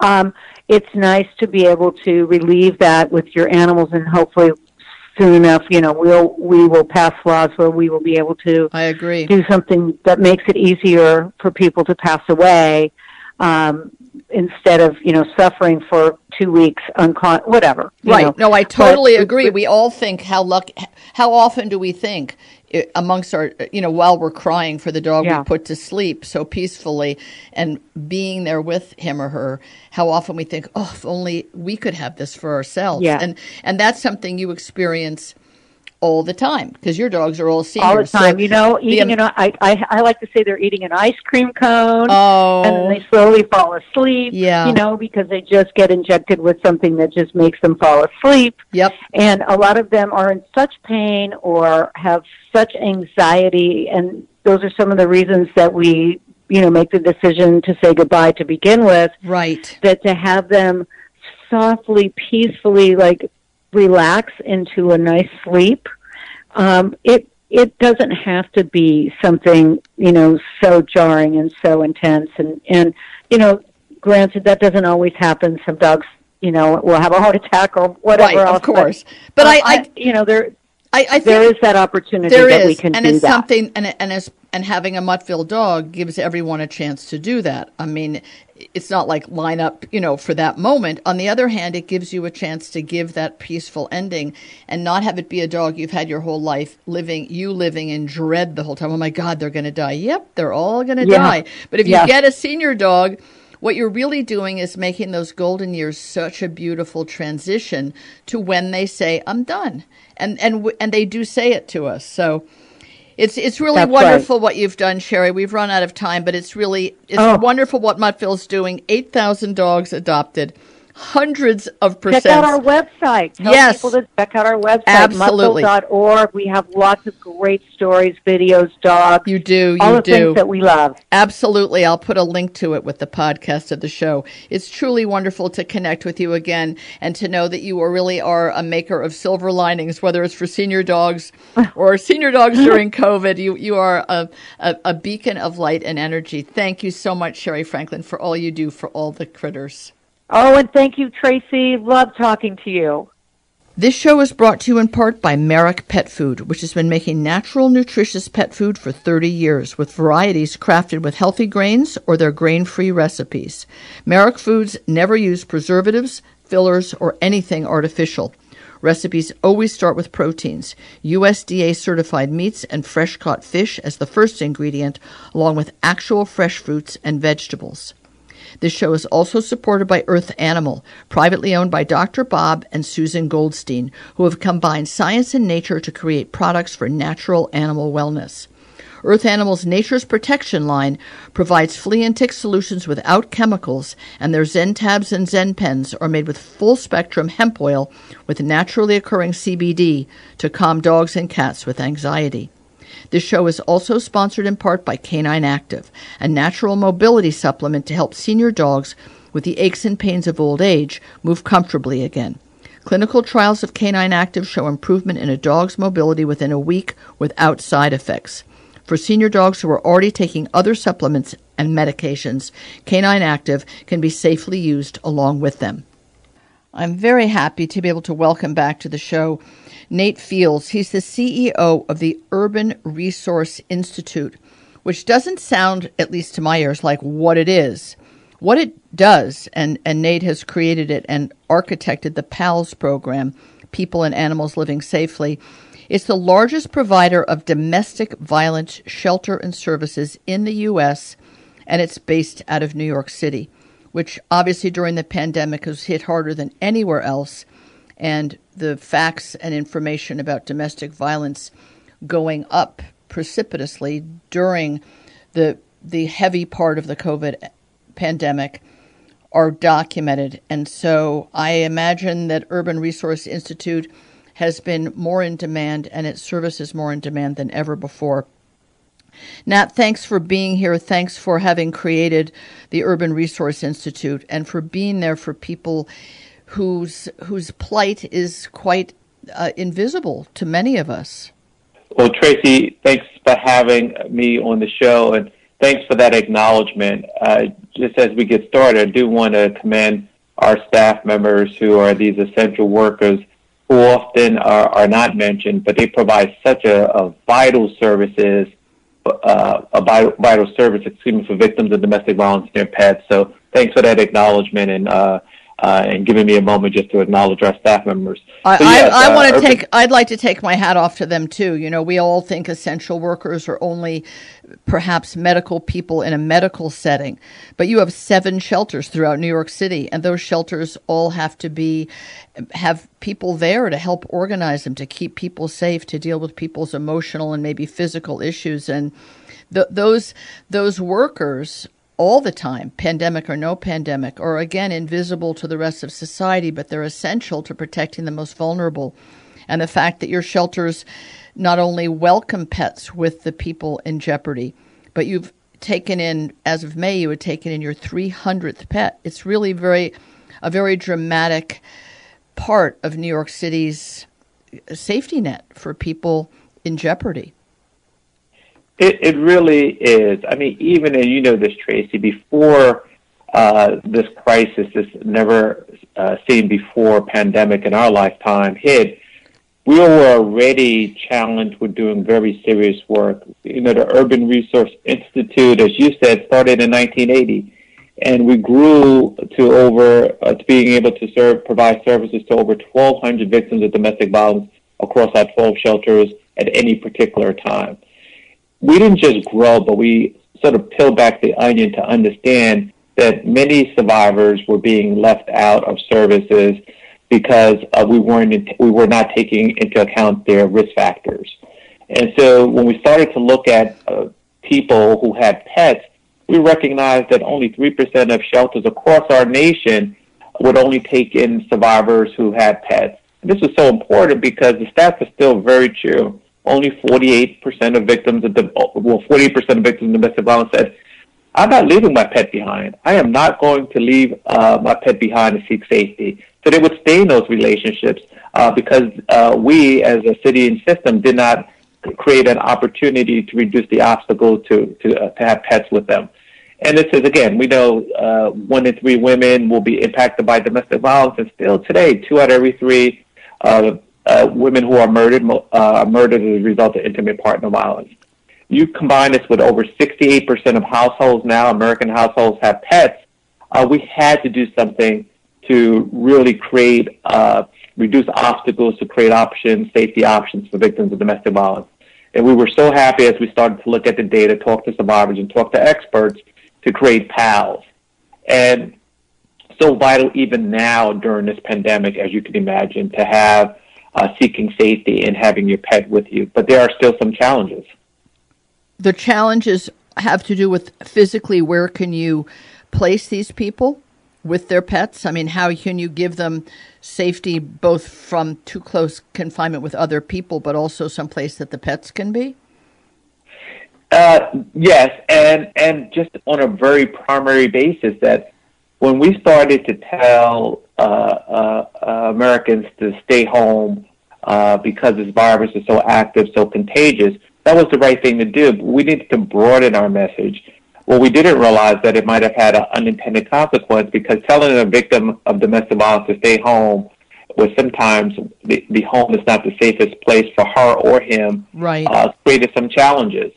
um, it's nice to be able to relieve that with your animals, and hopefully soon enough, you know, we'll we will pass laws where we will be able to I agree. do something that makes it easier for people to pass away um, instead of you know suffering for two weeks uncon whatever. Right. know. No, I totally But- agree. We all think how luck. How often do we think amongst our, you know, while we're crying for the dog Yeah. we put to sleep so peacefully and being there with him or her? How often we think, oh, if only we could have this for ourselves. Yeah. And and that's something you experience all the time because your dogs are all seniors. all the So time. you know, the- eating. you know, I, I I like to say they're eating an ice cream cone. Oh. and then they slowly fall asleep. Yeah. you know, because they just get injected with something that just makes them fall asleep. Yep. And a lot of them are in such pain or have such anxiety, and those are some of the reasons that we, you know, make the decision to say goodbye to begin with. Right. That to have them softly, peacefully, like relax into a nice sleep. Um, it it doesn't have to be something you know so jarring and so intense, and and you know, granted that doesn't always happen. Some dogs, you know, will have a heart attack or whatever Right, of course. But uh, I- I- you know, there I, I think there is that opportunity There that is, we can and do it's that. something, and and as and having a Muttville dog gives everyone a chance to do that. I mean, it's not like line up, you know, for that moment. On the other hand, it gives you a chance to give that peaceful ending and not have it be a dog you've had your whole life living, you living in dread the whole time. Oh my God, they're going to die. Yep, they're all going to Yeah. die. But if you get a senior dog. What you're really doing is making those golden years such a beautiful transition to when they say, "I'm done," and and and they do say it to us. So it's it's really That's right. wonderful what you've done, Sherri. We've run out of time, but it's really it's Oh. wonderful what Muttville's doing. Eight thousand dogs adopted, hundreds of percent. Check out our website. Tell Yes. people to check out our website, Absolutely. muttville.org. We have lots of great stories, videos, dogs, you do, all you the do. things that we love. Absolutely. I'll put a link to it with the podcast of the show. It's truly wonderful to connect with you again and to know that you are really are a maker of silver linings, whether it's for senior dogs or senior dogs during COVID. You, you are a, a, a beacon of light and energy. Thank you so much, Sherri Franklin, for all you do for all the critters. Oh, and thank you, Tracie. Love talking to you. This show is brought to you in part by Merrick Pet Food, which has been making natural, nutritious pet food for 30 years with varieties crafted with healthy grains or their grain free recipes. Merrick Foods never use preservatives, fillers, or anything artificial. Recipes always start with proteins, USDA certified meats, and fresh caught fish as the first ingredient, along with actual fresh fruits and vegetables. This show is also supported by Earth Animal, privately owned by Dr. Bob and Susan Goldstein, who have combined science and nature to create products for natural animal wellness. Earth Animal's Nature's Protection line provides flea and tick solutions without chemicals, and their Zen tabs and Zen pens are made with full spectrum hemp oil with naturally occurring CBD to calm dogs and cats with anxiety. This show is also sponsored in part by Canine Active, a natural mobility supplement to help senior dogs with the aches and pains of old age move comfortably again. Clinical trials of Canine Active show improvement in a dog's mobility within a week without side effects. For senior dogs who are already taking other supplements and medications, Canine Active can be safely used along with them. I'm very happy to be able to welcome back to the show Nate Fields. He's the CEO of the Urban Resource Institute, which doesn't sound, at least to my ears, like what it is. What it does, and, and Nate has created it and architected the PALS program, People and Animals Living Safely. It's the largest provider of domestic violence shelter and services in the U.S., and it's based out of New York City, which obviously during the pandemic was hit harder than anywhere else and the facts and information about domestic violence going up precipitously during the the heavy part of the COVID pandemic are documented. And so I imagine that Urban Resource Institute has been more in demand and its service is more in demand than ever before. Nat, thanks for being here. Thanks for having created the Urban Resource Institute and for being there for people whose whose plight is quite uh, invisible to many of us. Well, Tracie, thanks for having me on the show, and thanks for that acknowledgement. Uh, just as we get started, I do want to commend our staff members who are these essential workers who often are, are not mentioned, but they provide such a, a vital services, uh, a vital, vital service, excuse me, for victims of domestic violence and their pets. So thanks for that acknowledgement, and uh, uh, and giving me a moment just to acknowledge our staff members. I, so, yes, I, I uh, want to take. I'd like to take my hat off to them too. You know, we all think essential workers are only perhaps medical people in a medical setting, but you have seven shelters throughout New York City, and those shelters all have to be have people there to help organize them, to keep people safe, to deal with people's emotional and maybe physical issues, and. those those workers all the time, pandemic or no pandemic, or again, invisible to the rest of society, but they're essential to protecting the most vulnerable. And the fact that your shelters not only welcome pets with the people in jeopardy, but you've taken in, as of May, you had taken in your 300th pet. It's really very, a very dramatic part of New York City's safety net for people in jeopardy. It, it really is. I mean, even, and you know this, Tracie, before uh, this crisis, this never uh, seen before pandemic in our lifetime hit, we were already challenged with doing very serious work. You know, the Urban Resource Institute, as you said, started in 1980, and we grew to over uh, to being able to serve provide services to over 1,200 victims of domestic violence across our 12 shelters at any particular time we didn't just grow, but we sort of peeled back the onion to understand that many survivors were being left out of services because uh, we weren't we were not taking into account their risk factors. And so when we started to look at uh, people who had pets, we recognized that only 3% of shelters across our nation would only take in survivors who had pets. And this was so important because the stats are still very true only 48% of victims of the, well, 48% of victims of domestic violence said, I'm not leaving my pet behind. I am not going to leave uh, my pet behind to seek safety. So they would stay in those relationships uh, because uh, we, as a city and system, did not create an opportunity to reduce the obstacle to to, uh, to have pets with them. And this is again, we know uh, one in three women will be impacted by domestic violence, and still today, two out of every three uh, women who are murdered uh, are murdered as a result of intimate partner violence. You combine this with over 68% of households now, American households have pets. Uh, we had to do something to really create, uh, reduce obstacles to create options, safety options for victims of domestic violence. And we were so happy as we started to look at the data, talk to survivors, and talk to experts to create PALS. and so vital even now during this pandemic, as you can imagine, to have uh, seeking safety and having your pet with you. But there are still some challenges. The challenges have to do with physically where can you place these people with their pets? I mean, how can you give them safety both from too close confinement with other people, but also someplace that the pets can be? Uh, yes, and and just on a very primary basis that when we started to tell uh, uh, uh Americans to stay home uh, because this virus is so active, so contagious, that was the right thing to do. But we needed to broaden our message. Well, we didn't realize that it might have had an unintended consequence because telling a victim of domestic violence to stay home was sometimes the, the home is not the safest place for her or him. Right. Uh, created some challenges.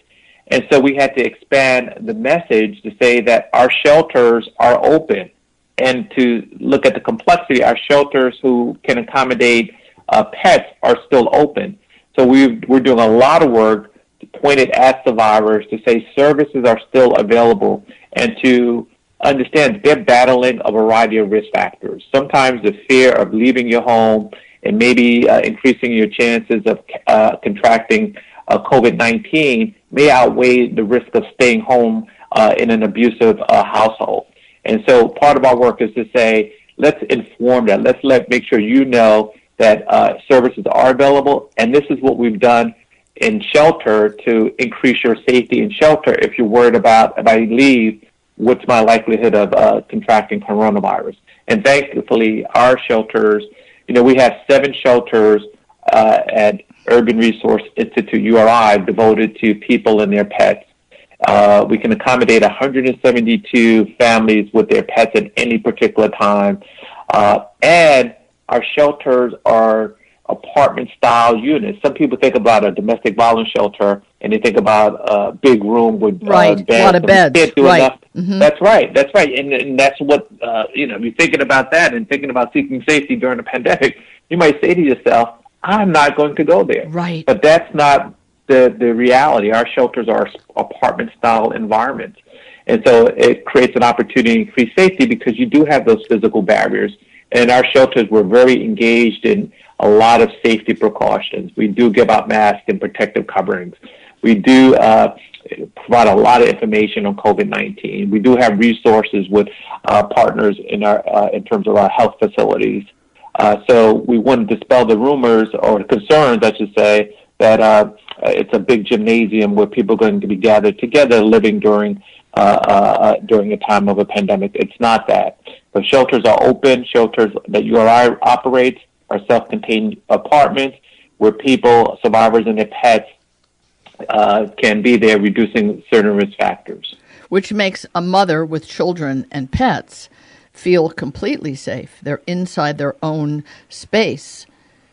And so we had to expand the message to say that our shelters are open and to look at the complexity. Our shelters who can accommodate uh, pets are still open. So we we're doing a lot of work pointed at survivors to say services are still available and to understand they're battling a variety of risk factors. Sometimes the fear of leaving your home and maybe uh, increasing your chances of uh, contracting uh, COVID-19 may outweigh the risk of staying home uh, in an abusive uh, household. And so part of our work is to say, let's inform that. Let's let make sure you know that uh, services are available. And this is what we've done in shelter to increase your safety in shelter. If you're worried about if I leave, what's my likelihood of uh, contracting coronavirus? And thankfully, our shelters, you know, we have seven shelters uh, at Urban Resource Institute URI devoted to people and their pets. Uh, we can accommodate 172 families with their pets at any particular time. Uh, and our shelters are apartment style units. Some people think about a domestic violence shelter and they think about a big room with uh, right. uh, beds. A lot of beds. Right. Mm-hmm. That's right. That's right. And, and that's what, uh, you know, if you're thinking about that and thinking about seeking safety during a pandemic, you might say to yourself, I'm not going to go there. Right. But that's not the, the reality. Our shelters are apartment style environments. And so it creates an opportunity to increase safety because you do have those physical barriers. And our shelters were very engaged in a lot of safety precautions. We do give out masks and protective coverings. We do uh, provide a lot of information on COVID-19. We do have resources with uh, partners in our uh, in terms of our health facilities. Uh, so we to dispel the rumors or concerns, I should say, that uh, it's a big gymnasium where people are going to be gathered together living during uh, uh, during a time of a pandemic. It's not that. The shelters are open. Shelters that URI operates are self-contained apartments where people, survivors, and their pets uh, can be there, reducing certain risk factors. Which makes a mother with children and pets feel completely safe. They're inside their own space,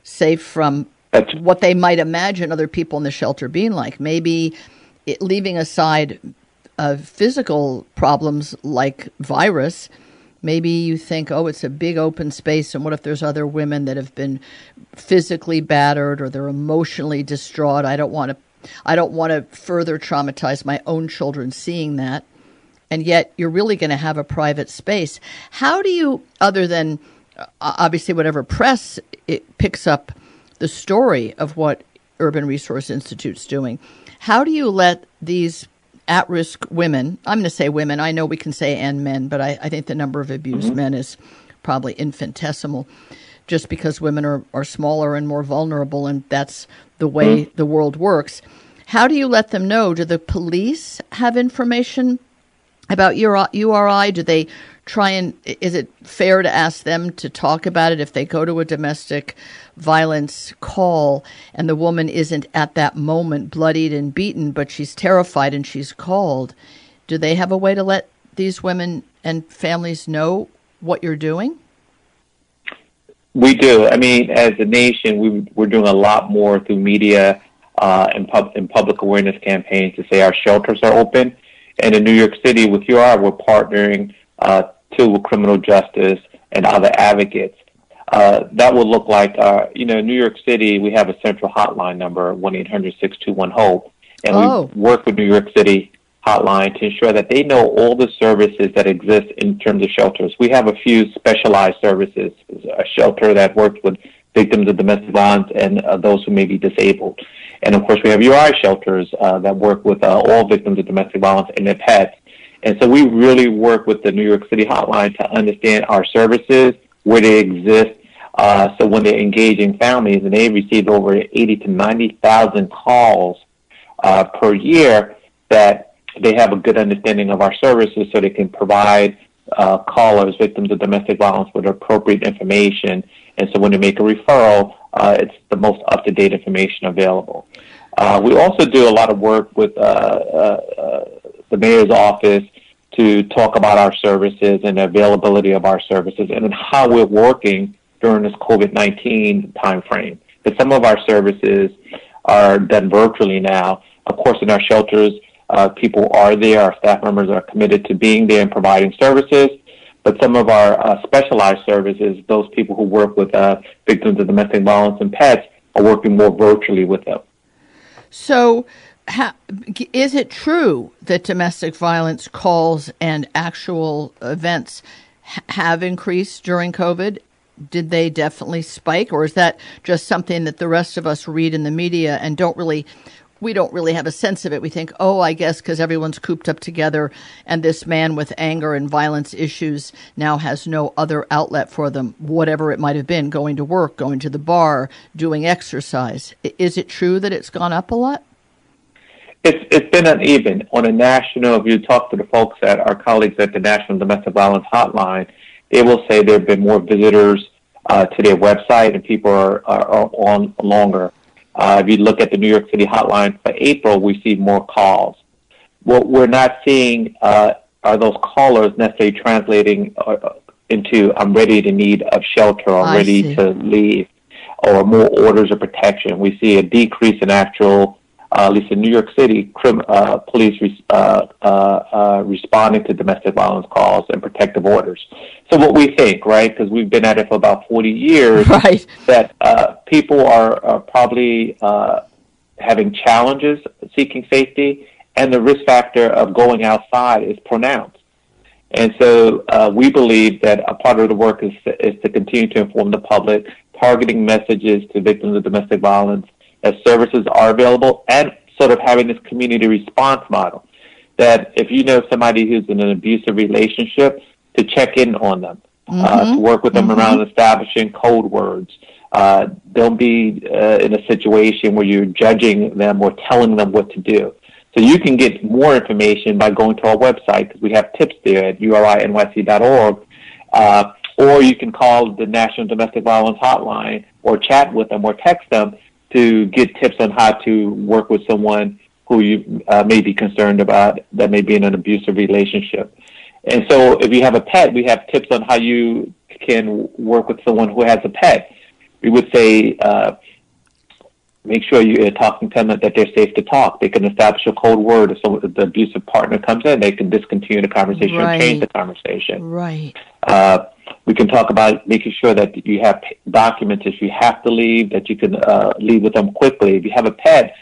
safe from That's, what they might imagine other people in the shelter being like. Maybe it, leaving aside uh, physical problems like virus, maybe you think, oh, it's a big open space, and what if there's other women that have been physically battered or they're emotionally distraught? I don't want to. I don't want to further traumatize my own children seeing that and yet you're really going to have a private space. How do you, other than uh, obviously whatever press it picks up the story of what Urban Resource Institute's doing, how do you let these at risk women, I'm going to say women, I know we can say and men, but I, I think the number of abused mm-hmm. men is probably infinitesimal just because women are, are smaller and more vulnerable, and that's the way mm-hmm. the world works. How do you let them know? Do the police have information about URI? Do they try and is it fair to ask them to talk about it if they go to a domestic violence call and the woman isn't at that moment bloodied and beaten, but she's terrified and she's called? Do they have a way to let these women and families know what you're doing? We do. I mean, as a nation, we, we're doing a lot more through media uh, and, pub, and public awareness campaigns to say our shelters are open and in New York City with UR, we're partnering uh, too with criminal justice and other advocates. Uh, that will look like, uh, you know, in New York City, we have a central hotline number, 1-800-621-HOPE, and oh. we work with New York City hotline to ensure that they know all the services that exist in terms of shelters. We have a few specialized services, a shelter that works with victims of domestic violence and uh, those who may be disabled. And of course, we have URI shelters uh, that work with uh, all victims of domestic violence and their pets. And so we really work with the New York City hotline to understand our services, where they exist. Uh, so when they're engaging families, and they receive over 80 to 90,000 calls uh, per year, that they have a good understanding of our services so they can provide uh, callers, victims of domestic violence, with appropriate information. And so when they make a referral, uh, it's the most up-to-date information available. Uh, we also do a lot of work with uh, uh, uh, the mayor's office to talk about our services and the availability of our services and how we're working during this COVID-19 timeframe. But some of our services are done virtually now. Of course, in our shelters, uh, people are there. Our staff members are committed to being there and providing services. But some of our uh, specialized services, those people who work with uh, victims of domestic violence and pets, are working more virtually with them. So, is it true that domestic violence calls and actual events ha- have increased during COVID? Did they definitely spike, or is that just something that the rest of us read in the media and don't really we don't really have a sense of it. We think, oh, I guess because everyone's cooped up together and this man with anger and violence issues now has no other outlet for them, whatever it might have been going to work, going to the bar, doing exercise. Is it true that it's gone up a lot? It's, it's been uneven. On a national, if you talk to the folks at our colleagues at the National Domestic Violence Hotline, they will say there have been more visitors uh, to their website and people are, are, are on longer. Uh, if you look at the New York City hotline for April, we see more calls. What we're not seeing uh, are those callers necessarily translating uh, into "I'm ready to need of shelter" or I "ready see. to leave," or more orders of protection. We see a decrease in actual at least in New York City, crim, uh, police res, uh, uh, uh, responding to domestic violence calls and protective orders. So what we think, right, because we've been at it for about 40 years, Right. that uh, people are, are probably uh, having challenges seeking safety, and the risk factor of going outside is pronounced. And so uh, we believe that a part of the work is, is to continue to inform the public, targeting messages to victims of domestic violence as services are available, and sort of having this community response model. That if you know somebody who's in an abusive relationship, to check in on them, uh, to work with them around establishing code words. Uh, don't be uh, in a situation where you're judging them or telling them what to do. So you can get more information by going to our website because we have tips there at urinyc.org. Uh, or you can call the National Domestic Violence Hotline or chat with them or text them to get tips on how to work with someone who you uh, may be concerned about that may be in an abusive relationship. And so if you have a pet, we have tips on how you can work with someone who has a pet. We would say, uh, make sure you're talking to them that they're safe to talk. They can establish a code word. If, someone, if the abusive partner comes in, they can discontinue the conversation Right. or change the conversation. Right. Uh, we can talk about making sure that you have documents if you have to leave, that you can uh, leave with them quickly. If you have a pet,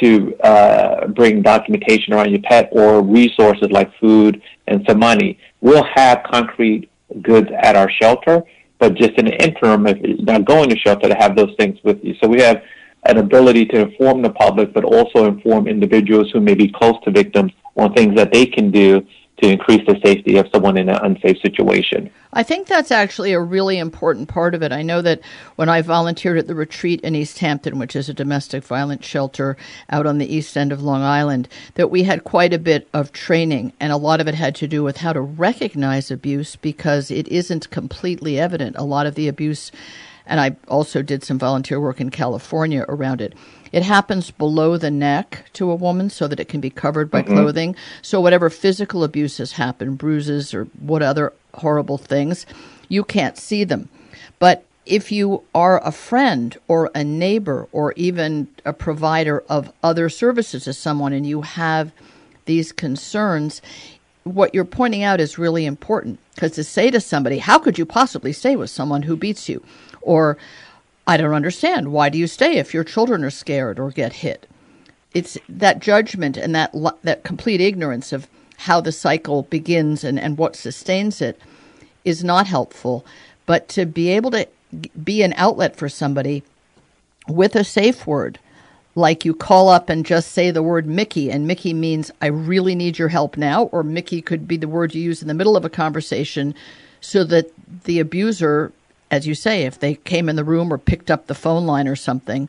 to uh, bring documentation around your pet or resources like food and some money. We'll have concrete goods at our shelter, but just in the interim, if you're not going to shelter, to have those things with you. So we have an ability to inform the public, but also inform individuals who may be close to victims on things that they can do to increase the safety of someone in an unsafe situation. I think that's actually a really important part of it. I know that when I volunteered at the retreat in East Hampton, which is a domestic violence shelter out on the east end of Long Island, that we had quite a bit of training, and a lot of it had to do with how to recognize abuse because it isn't completely evident. A lot of the abuse, and I also did some volunteer work in California around it. It happens below the neck to a woman so that it can be covered by mm-hmm. clothing. So whatever physical abuse has happened, bruises or what other horrible things, you can't see them. But if you are a friend or a neighbor or even a provider of other services to someone and you have these concerns, what you're pointing out is really important because to say to somebody, How could you possibly stay with someone who beats you? Or, I don't understand. Why do you stay if your children are scared or get hit? it's that judgment and that that complete ignorance of how the cycle begins and, and what sustains it is not helpful. But to be able to be an outlet for somebody with a safe word, like you call up and just say the word Mickey, and Mickey means I really need your help now, or Mickey could be the word you use in the middle of a conversation so that the abuser, as you say, if they came in the room or picked up the phone line or something,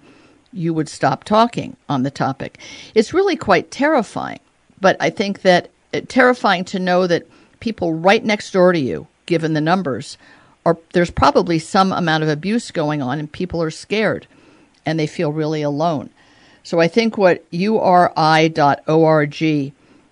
you would stop talking on the topic. It's really quite terrifying, but I think that uh, terrifying to know that people right next door to you, given the numbers, are there's probably some amount of abuse going on, and people are scared and they feel really alone. So I think what uri.org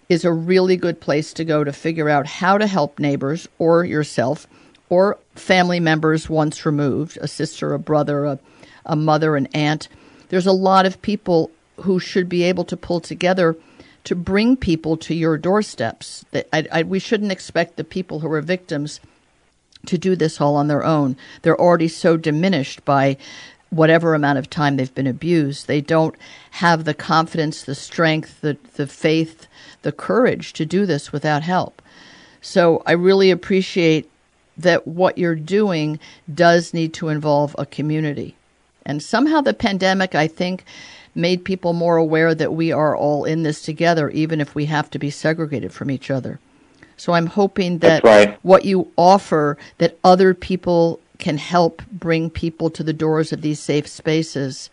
is a really good place to go to figure out how to help neighbors or yourself or family members once removed, a sister, a brother, a, a mother, an aunt. There's a lot of people who should be able to pull together to bring people to your doorsteps. I, I, we shouldn't expect the people who are victims to do this all on their own. They're already so diminished by whatever amount of time they've been abused. They don't have the confidence, the strength, the, the faith, the courage to do this without help. So I really appreciate that what you're doing does need to involve a community. And somehow the pandemic, I think, made people more aware that we are all in this together, even if we have to be segregated from each other. So I'm hoping that right. what you offer, that other people can help bring people to the doors of these safe spaces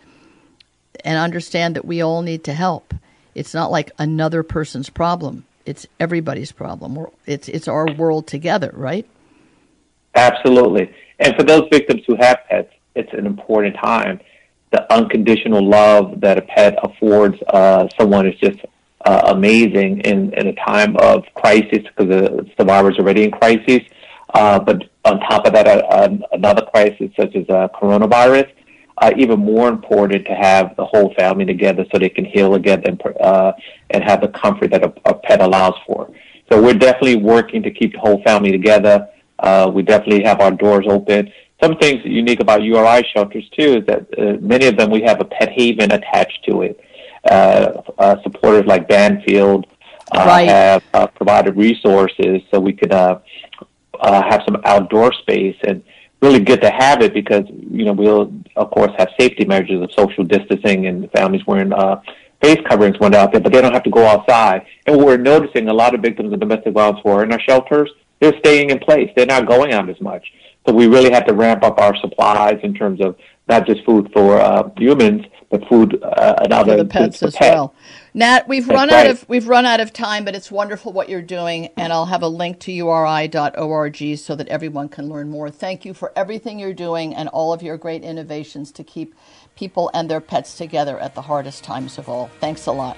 and understand that we all need to help. It's not like another person's problem. It's everybody's problem. It's it's our world together, right? Absolutely. And for those victims who have pets, it's an important time. The unconditional love that a pet affords uh, someone is just uh, amazing in, in a time of crisis because the survivors already in crisis. Uh, but on top of that, uh, another crisis such as uh, coronavirus, uh, even more important to have the whole family together so they can heal again and, uh, and have the comfort that a, a pet allows for. So we're definitely working to keep the whole family together. Uh, we definitely have our doors open. Some things unique about URI shelters too is that uh, many of them we have a pet haven attached to it. Uh, uh, supporters like Banfield uh, right. have uh, provided resources so we could uh, uh, have some outdoor space and really good to have it because you know we'll of course have safety measures of social distancing and families wearing uh, face coverings when out there, but they don't have to go outside. And we're noticing a lot of victims of domestic violence who are in our shelters, they're staying in place. They're not going out as much. So we really have to ramp up our supplies in terms of not just food for uh, humans, but food uh, and other for the pets as pets. well. Nat, we've That's run right. out of we've run out of time, but it's wonderful what you're doing, and I'll have a link to uri.org so that everyone can learn more. Thank you for everything you're doing and all of your great innovations to keep people and their pets together at the hardest times of all. Thanks a lot.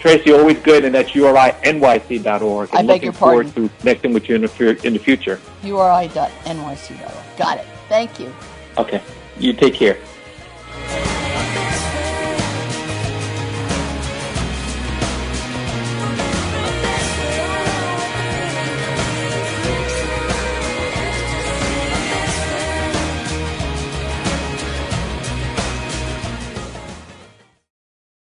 Tracie, always good, and that's urinyc.org. I I'm beg looking your forward pardon. to connecting with you in the, in the future. uri.nyc.org. Got it. Thank you. Okay. You take care.